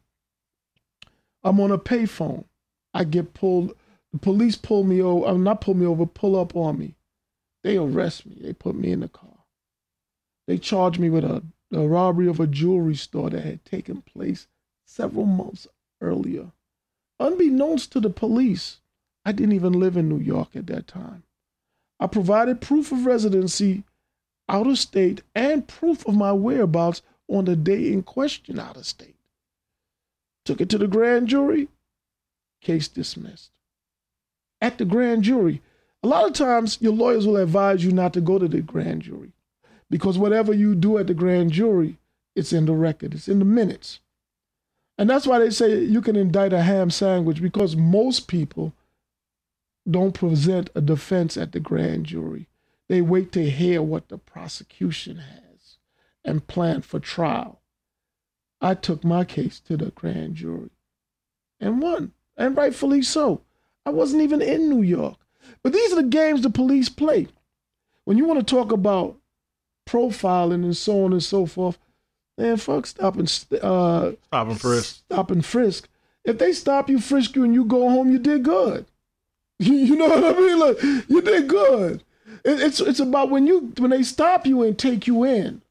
I'm on a payphone. I get pulled. The police pull me over. I'm uh, not pull me over. Pull up on me. They arrest me. They put me in the car. They charge me with a, a robbery of a jewelry store that had taken place several months earlier. Unbeknownst to the police, I didn't even live in New York at that time. I provided proof of residency out of state and proof of my whereabouts on the day in question out of state. Took it to the grand jury, case dismissed. At the grand jury, a lot of times your lawyers will advise you not to go to the grand jury because whatever you do at the grand jury, it's in the record, it's in the minutes. And that's why they say you can indict a ham sandwich because most people don't present a defense at the grand jury. They wait to hear what the prosecution has and plan for trial. I took my case to the grand jury and won, and rightfully so. I wasn't even in New York. But these are the games the police play. When you want to talk about profiling and so on and so forth, man, fuck stop and uh, stop and frisk. Stop and frisk. If they stop you, frisk you, and you go home, you did good. You, know what I mean? Like you did good. It, it's it's about when you when they stop you and take you in.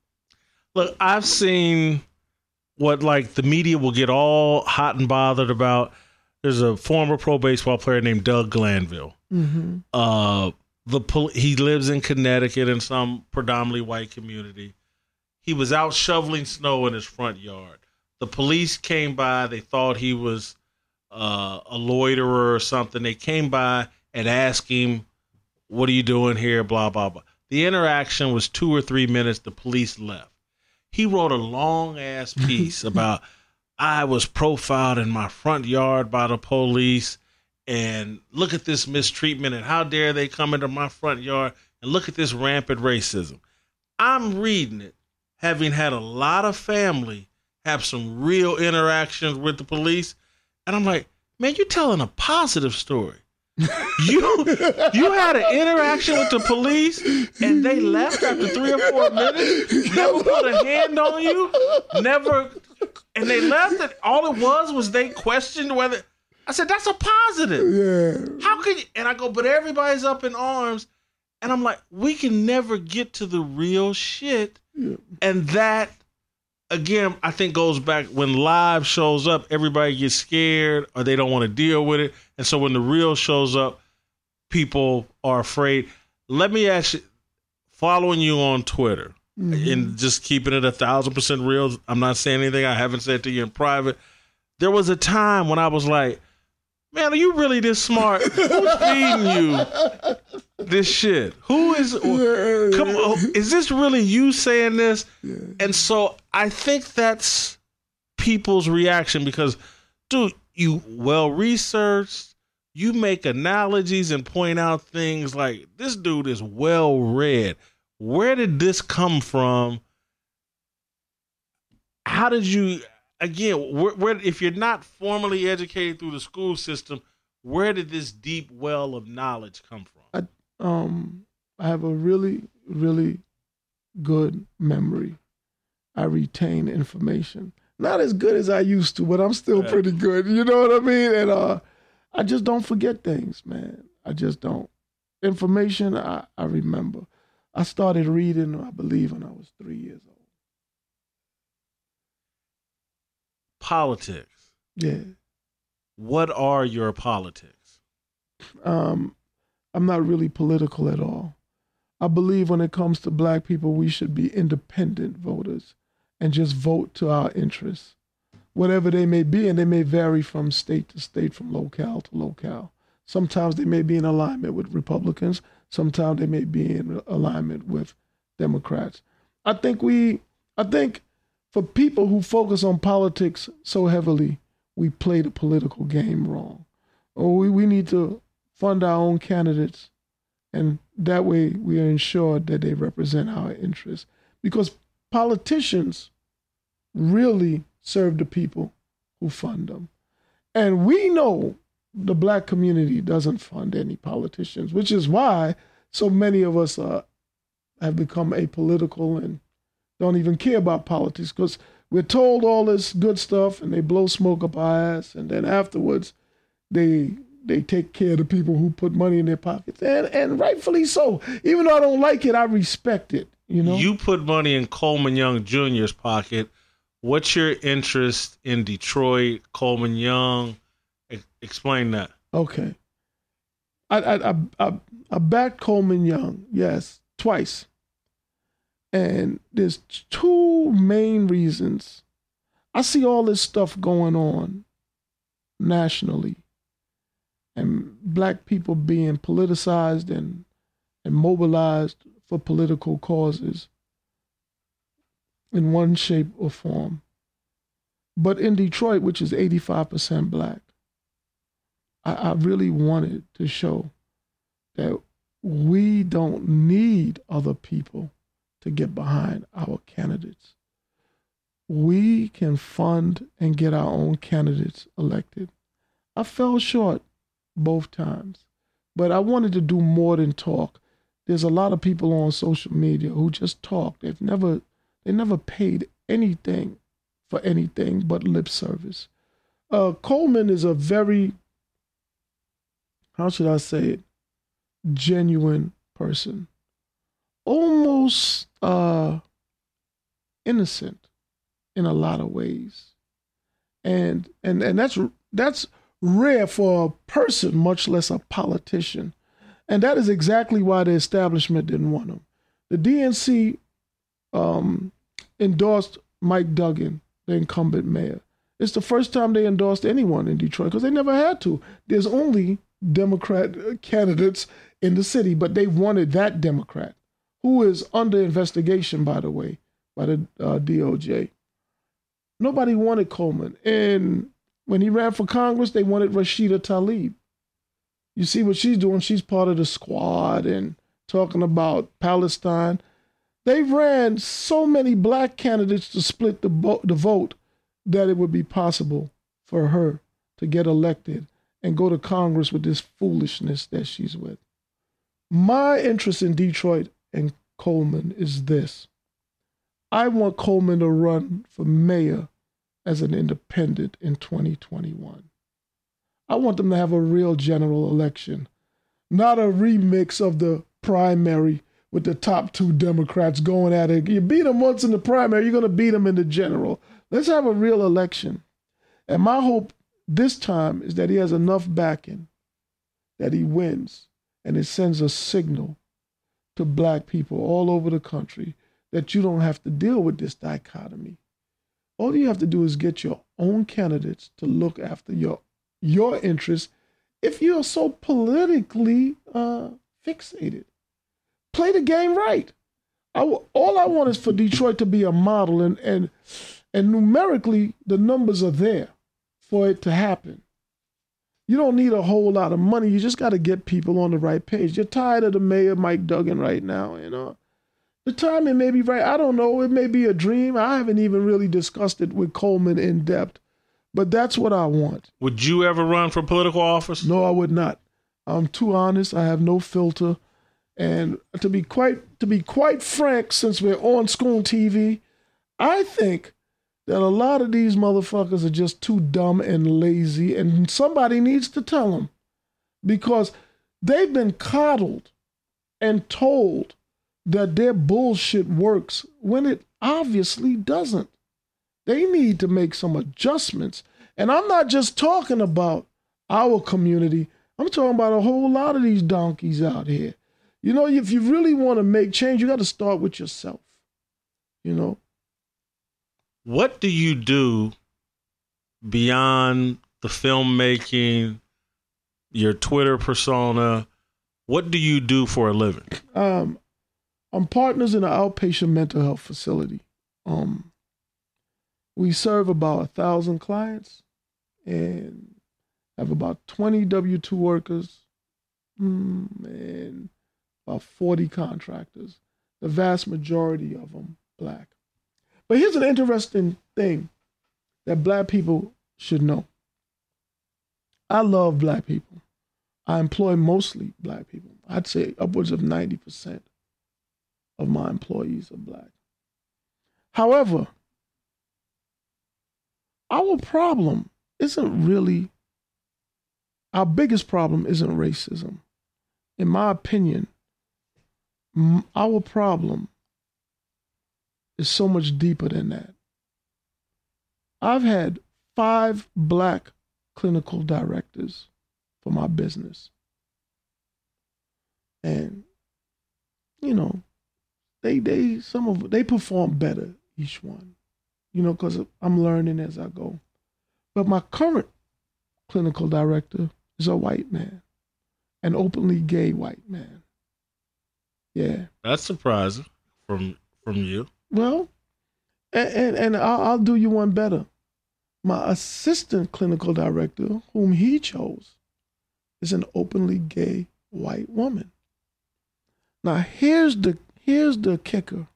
Look, I've seen what like the media will get all hot and bothered about. There's a former pro baseball player named Doug Glanville. Mm-hmm. Uh, the he lives in Connecticut in some predominantly white community. He was out shoveling snow in his front yard. The police came by. They thought he was uh, a loiterer or something. They came by and asked him, "What are you doing here?" Blah blah blah. The interaction was two or three minutes. The police left. He wrote a long ass piece about I was profiled in my front yard by the police and look at this mistreatment and how dare they come into my front yard and look at this rampant racism. I'm reading it, having had a lot of family have some real interactions with the police, and I'm like, man, you're telling a positive story. you you had an interaction with the police and they left after three or four minutes, never put a hand on you, never and they left and All it was was they questioned whether I said, that's a positive. Yeah. How could you? And I go, but everybody's up in arms. And I'm like, we can never get to the real shit. Yeah. And that, again, I think goes back when live shows up, everybody gets scared or they don't want to deal with it. And so when the real shows up, people are afraid. Let me ask you, following you on Twitter mm-hmm. and just keeping it a thousand percent real. I'm not saying anything I haven't said to you in private. There was a time when I was like, Man, are you really this smart? Who's feeding you this shit? Who is? Come on, is this really you saying this? Yeah. And so I think that's people's reaction because, dude, you well researched. You make analogies and point out things like this dude is well read. Where did this come from? How did you? again, where, where, if you're not formally educated through the school system, where did this deep well of knowledge come from? I, um, I have a really, really good memory. I retain information. Not as good as I used to, but I'm still yeah. pretty good. You know what I mean? And uh, I just don't forget things, man. I just don't. Information, I, I remember. I started reading, I believe, when I was three years old. politics. Yeah. What are your politics? Um, I'm not really political at all. I believe when it comes to black people, we should be independent voters and just vote to our interests. whatever they may be, and they may vary from state to state, from locale to locale. Sometimes they may be in alignment with Republicans. Sometimes they may be in alignment with Democrats. I think we, I think for people who focus on politics so heavily, we play the political game wrong. Or we, we need to fund our own candidates, and that way we are ensured that they represent our interests. Because politicians really serve the people who fund them. And we know the black community doesn't fund any politicians, which is why so many of us uh, have become apolitical and don't even care about politics because we're told all this good stuff and they blow smoke up our ass, and then afterwards they they take care of the people who put money in their pockets, and and rightfully so. Even though I don't like it, I respect it. You know, you put money in Coleman Young Jr.'s pocket. What's your interest in Detroit, Coleman Young? Explain that. Okay. I I I I, I backed Coleman Young, yes, twice. And there's two main reasons. I see all this stuff going on nationally and black people being politicized and and mobilized for political causes in one shape or form. But in Detroit, which is 85% black, I, I really wanted to show that we don't need other people to get behind our candidates. We can fund and get our own candidates elected. I fell short both times, but I wanted to do more than talk. There's a lot of people on social media who just talk. They've never they never paid anything for anything but lip service. Uh, Coleman is a very how should I say it, genuine person, almost uh, innocent in a lot of ways, and and and that's that's rare for a person, much less a politician, and that is exactly why the establishment didn't want him. The DNC um, endorsed Mike Duggan, the incumbent mayor. It's the first time they endorsed anyone in Detroit because they never had to. There's only Democrat candidates in the city, but they wanted that Democrat, who is under investigation, by the way, by the uh, DOJ. Nobody wanted Coleman. And when he ran for Congress, they wanted Rashida Tlaib. You see what she's doing? She's part of the squad and talking about Palestine. They ran so many black candidates to split the, bo- the vote that it would be possible for her to get elected and go to Congress with this foolishness that she's with. My interest in Detroit and Coleman is this I want Coleman to run for mayor as an independent in 2021. I want them to have a real general election, not a remix of the primary with the top two Democrats going at it. You beat them once in the primary, you're going to beat them in the general. Let's have a real election. And my hope this time is that he has enough backing that he wins and it sends a signal to black people all over the country that you don't have to deal with this dichotomy. All you have to do is get your own candidates to look after your your interests if you're so politically uh, fixated. Play the game right. I, all I want is for Detroit to be a model, and and and numerically the numbers are there for it to happen. You don't need a whole lot of money. You just got to get people on the right page. You're tired of the mayor, Mike Duggan, right now. You know, the timing may be right. I don't know. It may be a dream. I haven't even really discussed it with Coleman in depth, but that's what I want. Would you ever run for political office? No, I would not. I'm too honest. I have no filter, and to be quite to be quite frank, since we're on school TV, I think that a lot of these motherfuckers are just too dumb and lazy, and somebody needs to tell them because they've been coddled and told that their bullshit works when it obviously doesn't. They need to make some adjustments. And I'm not just talking about our community, I'm talking about a whole lot of these donkeys out here. You know, if you really want to make change, you got to start with yourself. You know, what do you do beyond the filmmaking, your Twitter persona, what do you do for a living? Um, I'm partners in an outpatient mental health facility. Um, we serve about a thousand clients and have about 20 W 2 workers mm, and about 40 contractors. The vast majority of them black. But here's an interesting thing that black people should know. I love black people. I employ mostly black people. I'd say upwards of 90% of my employees are black. However, our problem isn't really, our biggest problem isn't racism. In my opinion, our problem is so much deeper than that. I've had five black clinical directors for my business. And, you know, they they some of they perform better each one, you know, because I'm learning as I go. But my current clinical director is a white man, an openly gay white man. Yeah, that's surprising from from you. Well, and and, and I'll, I'll do you one better. My assistant clinical director, whom he chose, is an openly gay white woman. Now here's the here's the kicker.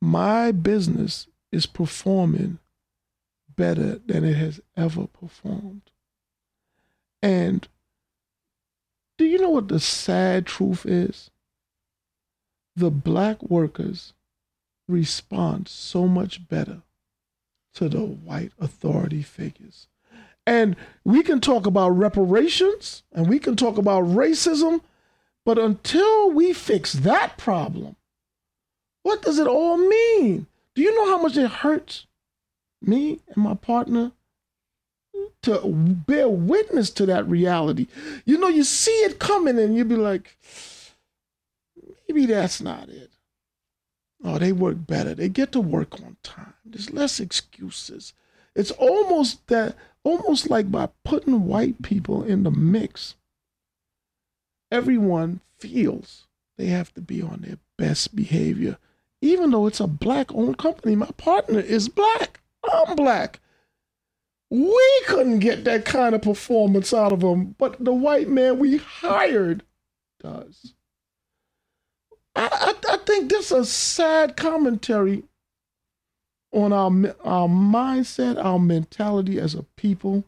My business is performing better than it has ever performed. And do you know what the sad truth is? The black workers respond so much better to the white authority figures. And we can talk about reparations and we can talk about racism, but until we fix that problem, what does it all mean? Do you know how much it hurts me and my partner to bear witness to that reality? You know, you see it coming and you be like, maybe that's not it. Oh, they work better. They get to work on time. There's less excuses. It's almost that almost like by putting white people in the mix, everyone feels they have to be on their best behavior, even though it's a black owned company. My partner is black. I'm black. We couldn't get that kind of performance out of him, but the white man we hired does. I, I, I think this is a sad commentary on our our mindset, our mentality as a people.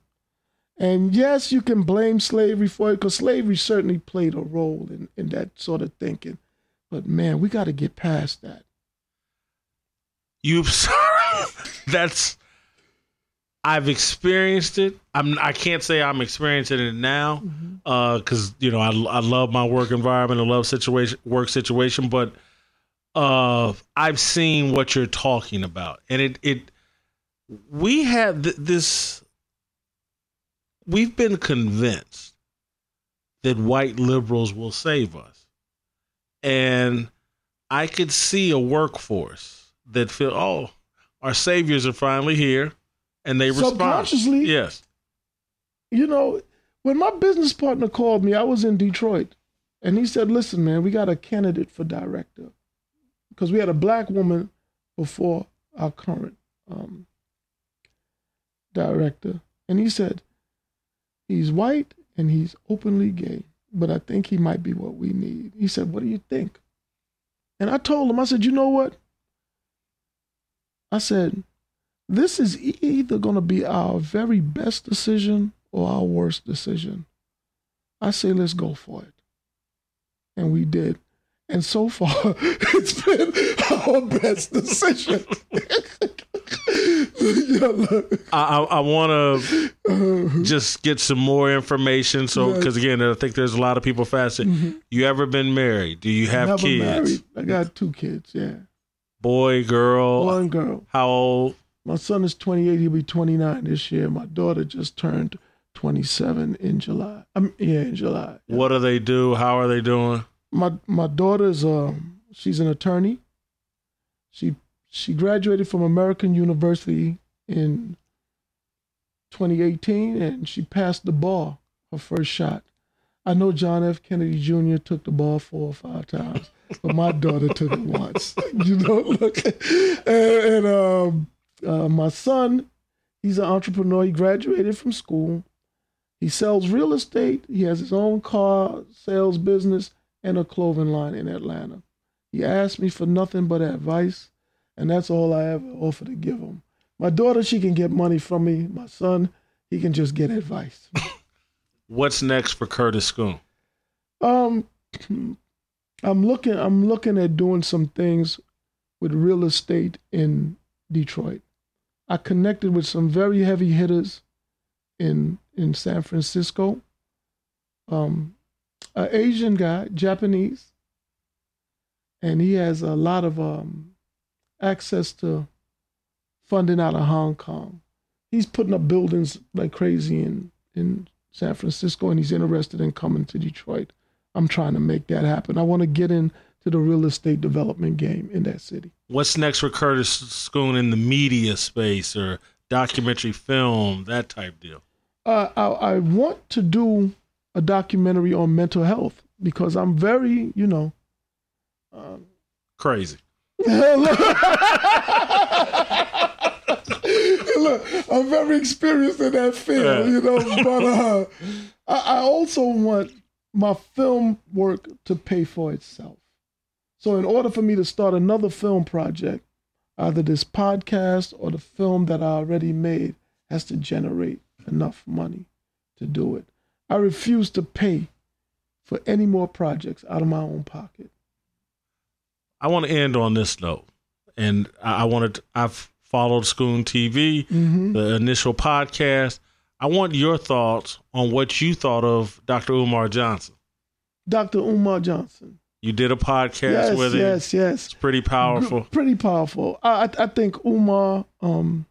And yes, you can blame slavery for it because slavery certainly played a role in, in that sort of thinking. But man, we got to get past that. You've sorry. That's I've experienced it. I'm I can't say I'm experiencing it now because mm-hmm. uh, you know I, I love my work environment. I love situation work situation, but uh, I've seen what you're talking about, and it it we have th- this. We've been convinced that white liberals will save us, and I could see a workforce that feel oh our saviors are finally here, and they respond subconsciously. Yes, you know when my business partner called me, I was in Detroit, and he said, "Listen, man, we got a candidate for director." because we had a black woman before our current um, director, and he said he's white and he's openly gay, but I think he might be what we need. He said, "What do you think?" And I told him, I said, "You know what?" I said, "This is either going to be our very best decision or our worst decision." I say, "Let's go for it," and we did. And so far, it's been our best decision. I, I want to just get some more information. So, because again, I think there's a lot of people fasting. Mm-hmm. You ever been married? Do you have Never kids? Married. I got two kids. Yeah. Boy, girl. one girl. How old? My son is 28. He'll be 29 this year. My daughter just turned 27 in July. Um, yeah, in July. Yeah. What do they do? How are they doing? my my daughter's um she's an attorney. She she graduated from American University in 2018, and she passed the bar her first shot. I know John F. Kennedy Jr. took the ball four or five times, but my daughter took it once. you know, look, and, and um, uh, my son, he's an entrepreneur. He graduated from school. He sells real estate. He has his own car sales business and a clothing line in Atlanta. He asked me for nothing but advice, and that's all I ever offer to give them. My daughter, she can get money from me. My son, he can just get advice. What's next for Curtis Scoon? Um, I'm looking. I'm looking at doing some things with real estate in Detroit. I connected with some very heavy hitters in in San Francisco. Um, an Asian guy, Japanese, and he has a lot of um, access to funding out of Hong Kong. He's putting up buildings like crazy in in San Francisco, and he's interested in coming to Detroit. I'm trying to make that happen. I want to get into the real estate development game in that city. What's next for Curtis Scoon in the media space or documentary film, that type deal? Uh, I, I want to do a documentary on mental health because I'm very, you know, um, crazy. Look, I'm very experienced in that field, you know. But uh, I, I also want my film work to pay for itself. So, in order for me to start another film project, either this podcast or the film that I already made has to generate enough money to do it. I refuse to pay for any more projects out of my own pocket. I want to end on this note, and I, I wanted I've followed Scoon TV, mm-hmm. the initial podcast. I want your thoughts on what you thought of Dr. Umar Johnson. Dr. Umar Johnson. You did a podcast yes, with him. Yes, yes, It's pretty powerful. G- pretty powerful. I, I think Umar. Um,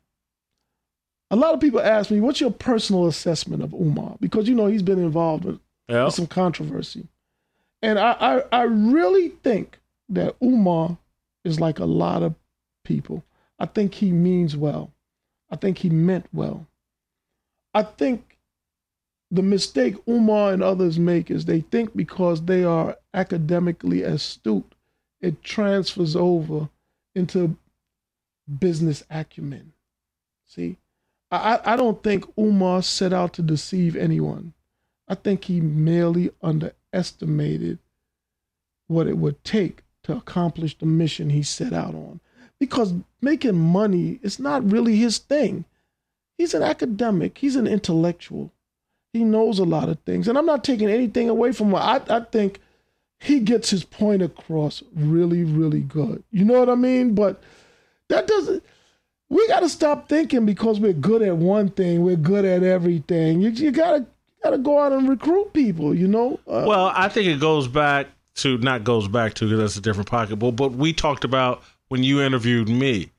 a lot of people ask me, "What's your personal assessment of Umar?" Because you know he's been involved with, yep. with some controversy, and I, I I really think that Umar is like a lot of people. I think he means well. I think he meant well. I think the mistake Umar and others make is they think because they are academically astute, it transfers over into business acumen. See, I, I don't think Umar set out to deceive anyone. I think he merely underestimated what it would take to accomplish the mission he set out on because making money is not really his thing. He's an academic, he's an intellectual. He knows a lot of things. And I'm not taking anything away from him. I, I think he gets his point across really, really good. You know what I mean? But that doesn't we gotta stop thinking because we're good at one thing, we're good at everything. You, you gotta gotta go out and recruit people, you know? Uh, well, I think it goes back to not goes back to because that's a different pocket, but but we talked about when you interviewed me.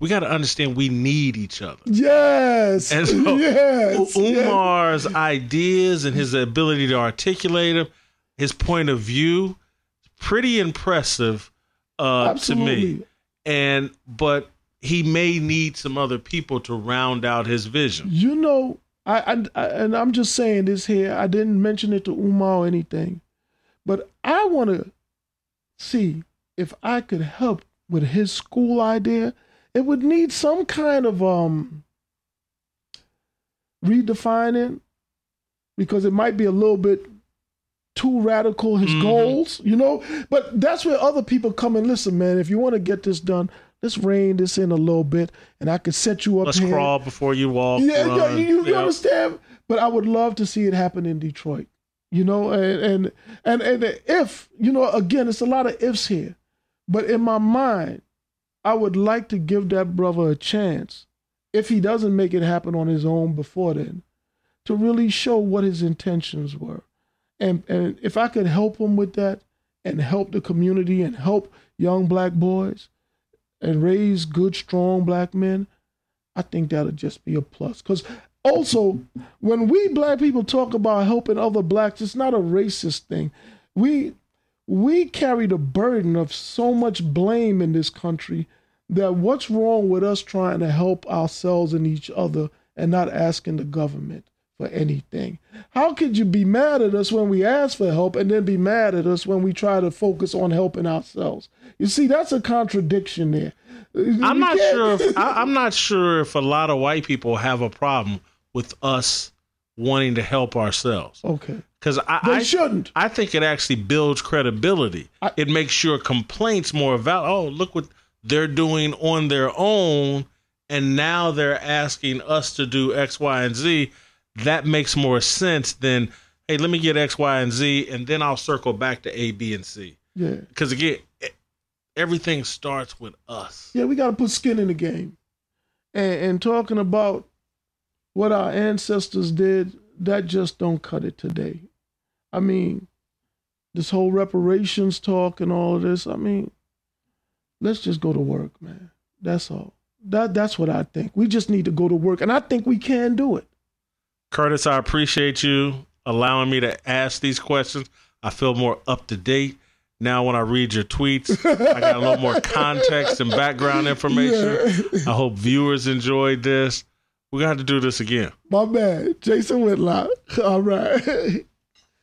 We got to understand we need each other. Yes. And so yes, Umar's yes. ideas and his ability to articulate them, his point of view, pretty impressive uh, to me. And but he may need some other people to round out his vision. You know, I, I, I and I'm just saying this here. I didn't mention it to Umar or anything, but I want to see if I could help with his school idea, it would need some kind of um redefining because it might be a little bit too radical his mm-hmm. goals, you know. But that's where other people come and listen, man. If you want to get this done, let's rein this in a little bit, and I could set you up. Let's here. crawl before you walk. Yeah, yeah you, you, you understand. But I would love to see it happen in Detroit. You know, and and and, and if you know, again, it's a lot of ifs here. But in my mind, I would like to give that brother a chance, if he doesn't make it happen on his own before then, to really show what his intentions were. And, and if I could help him with that and help the community and help young black boys and raise good, strong black men, I think that'll just be a plus. Because also, when we black people talk about helping other blacks, it's not a racist thing. We we carry the burden of so much blame in this country that what's wrong with us trying to help ourselves and each other and not asking the government for anything. How could you be mad at us when we ask for help and then be mad at us when we try to focus on helping ourselves? You see, that's a contradiction there. I'm not sure. If, I, I'm not sure if a lot of white people have a problem with us wanting to help ourselves. Okay. Because I, They I shouldn't. I think it actually builds credibility. I- it makes your complaints more valid. Oh, look what they're doing on their own, and now they're asking us to do X, Y, and Z. That makes more sense than, hey, let me get X, Y, and Z, and then I'll circle back to A, B, and C. Yeah. Because again, everything starts with us. Yeah, we got to put skin in the game. And, and talking about what our ancestors did, that just don't cut it today. I mean, this whole reparations talk and all of this, I mean, let's just go to work, man. That's all. That that's what I think. We just need to go to work and I think we can do it. Curtis, I appreciate you allowing me to ask these questions. I feel more up to date. Now, when I read your tweets, I got a little more context and background information. Yeah. I hope viewers enjoyed this. We're to have to do this again. My man, Jason Whitlock. All right.